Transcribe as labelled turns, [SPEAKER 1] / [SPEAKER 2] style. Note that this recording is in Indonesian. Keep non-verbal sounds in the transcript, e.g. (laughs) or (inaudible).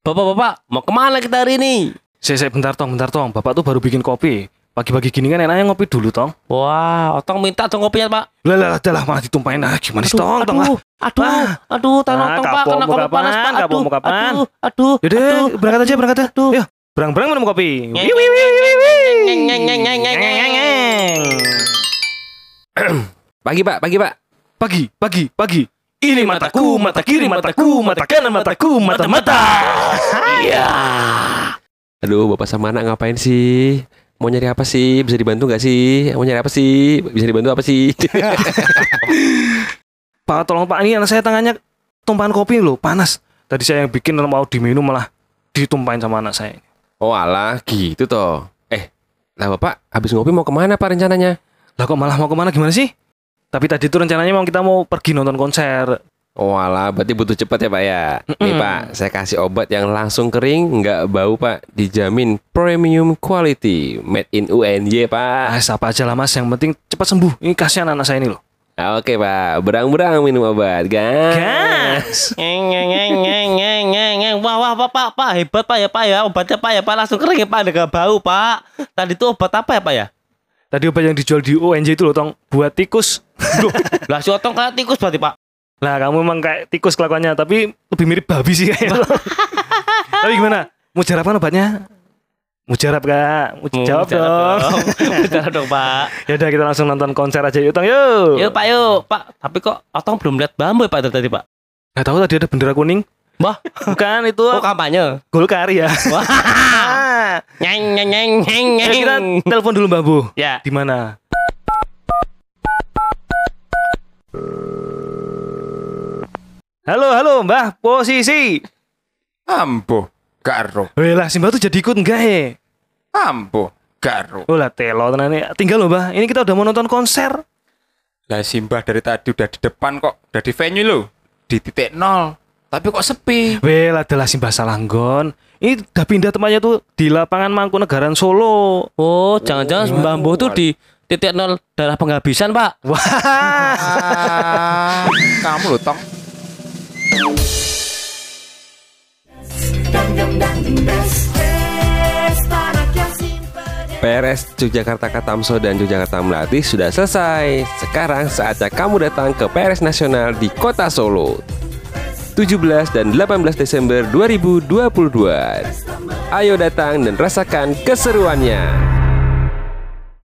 [SPEAKER 1] Bapak-bapak, mau ke mana kita hari ini?
[SPEAKER 2] Saya, saya bentar tong, bentar tong. Bapak tuh baru bikin kopi. Pagi-pagi gini kan enaknya ngopi dulu tong.
[SPEAKER 1] Wah, Otong minta dong kopinya, Pak.
[SPEAKER 2] Lah lah lah malah ditumpahin ah gimana sih tong tong ah.
[SPEAKER 1] aduh, aduh,
[SPEAKER 2] Ah.
[SPEAKER 1] aduh, tanah
[SPEAKER 2] Ah,
[SPEAKER 1] Otong, Pak, kena
[SPEAKER 2] mau
[SPEAKER 1] kopi panas, Pak. Aduh,
[SPEAKER 2] kapan.
[SPEAKER 1] aduh, aduh,
[SPEAKER 2] Yaudah,
[SPEAKER 1] aduh,
[SPEAKER 2] berangkat aja, berangkat aja.
[SPEAKER 1] aduh.
[SPEAKER 2] Yuk, berang-berang minum kopi.
[SPEAKER 3] Pagi pak, pagi pak.
[SPEAKER 2] Pagi, pagi, pagi. Ini mataku, mata kiri, mataku, mata kanan, mataku, mata-mata. Iya.
[SPEAKER 3] Aduh, bapak sama anak ngapain sih? Mau nyari apa sih? Bisa dibantu nggak sih? Mau nyari apa sih? Bisa dibantu apa sih? (laughs)
[SPEAKER 2] Pak, tolong Pak, ini anak saya tangannya tumpahan kopi loh, panas. Tadi saya yang bikin mau diminum malah ditumpahin sama anak saya.
[SPEAKER 3] oh alah, gitu toh. Eh, lah bapak habis ngopi mau ke mana pak rencananya?
[SPEAKER 2] Lah kok malah mau ke mana gimana sih? Tapi tadi tuh rencananya mau kita mau pergi nonton konser.
[SPEAKER 3] Oh alah, berarti butuh cepat ya pak ya. Nih
[SPEAKER 2] Mm-mm.
[SPEAKER 3] pak, saya kasih obat yang langsung kering, nggak bau pak. Dijamin premium quality, made in UNY pak.
[SPEAKER 2] Ah, apa aja lah mas, yang penting cepat sembuh. Ini kasihan anak saya ini loh.
[SPEAKER 3] Oke pak, berang-berang minum obat, gas.
[SPEAKER 2] Gas. (laughs)
[SPEAKER 1] Wah, wah, Pak, Pak, Pak, hebat Pak ya, Pak ya. Obatnya Pak ya, Pak langsung kering ya, Pak. Ada gak bau, Pak. Tadi tuh obat apa ya, Pak ya?
[SPEAKER 2] Tadi obat yang dijual di UNJ itu loh, tong buat tikus.
[SPEAKER 1] Loh, lah si Otong kayak tikus berarti, Pak.
[SPEAKER 2] Lah kamu emang kayak tikus kelakuannya, tapi lebih mirip babi sih kayaknya. (laughs) tapi gimana? Mujarab kan obatnya? Mujarab kak, Mu- jawab dong. (laughs)
[SPEAKER 1] Jawab dong, Pak. (laughs)
[SPEAKER 2] ya udah kita langsung nonton konser aja yuk, tong yuk.
[SPEAKER 1] Yuk, Pak, yuk. Pak, tapi kok Otong belum lihat bambu ya, Pak, tadi, Pak?
[SPEAKER 2] Gak tahu tadi ada bendera kuning.
[SPEAKER 1] Wah,
[SPEAKER 2] Bukan itu
[SPEAKER 1] oh kampanye.
[SPEAKER 2] Golkar ya.
[SPEAKER 1] Wah,
[SPEAKER 2] Ah.
[SPEAKER 1] nyeng, nyeng, nyeng, nyeng,
[SPEAKER 2] kita telepon dulu Mbak Bu.
[SPEAKER 1] Ya,
[SPEAKER 2] Di mana? Halo, halo Mbah, posisi.
[SPEAKER 4] Ambo, karo.
[SPEAKER 2] Weh lah, si Mbah tuh jadi ikut enggak ya?
[SPEAKER 4] Ambo, karo.
[SPEAKER 2] Oh lah, telo tenan ini. Tinggal loh Mbah, ini kita udah mau nonton konser.
[SPEAKER 4] Lah Simbah dari tadi udah di depan kok, udah di venue lo, di titik nol. Tapi kok sepi?
[SPEAKER 2] Weh lah, adalah si Mbah Salanggon. Ini udah pindah tempatnya tuh di lapangan Mangkunegaran Solo.
[SPEAKER 1] Oh, jangan-jangan Mbah Mbuh tuh di titik nol darah penghabisan, Pak. (laughs)
[SPEAKER 2] Wah,
[SPEAKER 4] Ah, kamu lo tong.
[SPEAKER 3] PRS Yogyakarta Katamso dan Yogyakarta Melati sudah selesai. Sekarang saatnya kamu datang ke PRS Nasional di Kota Solo. 17 dan 18 Desember 2022. Ayo datang dan rasakan keseruannya.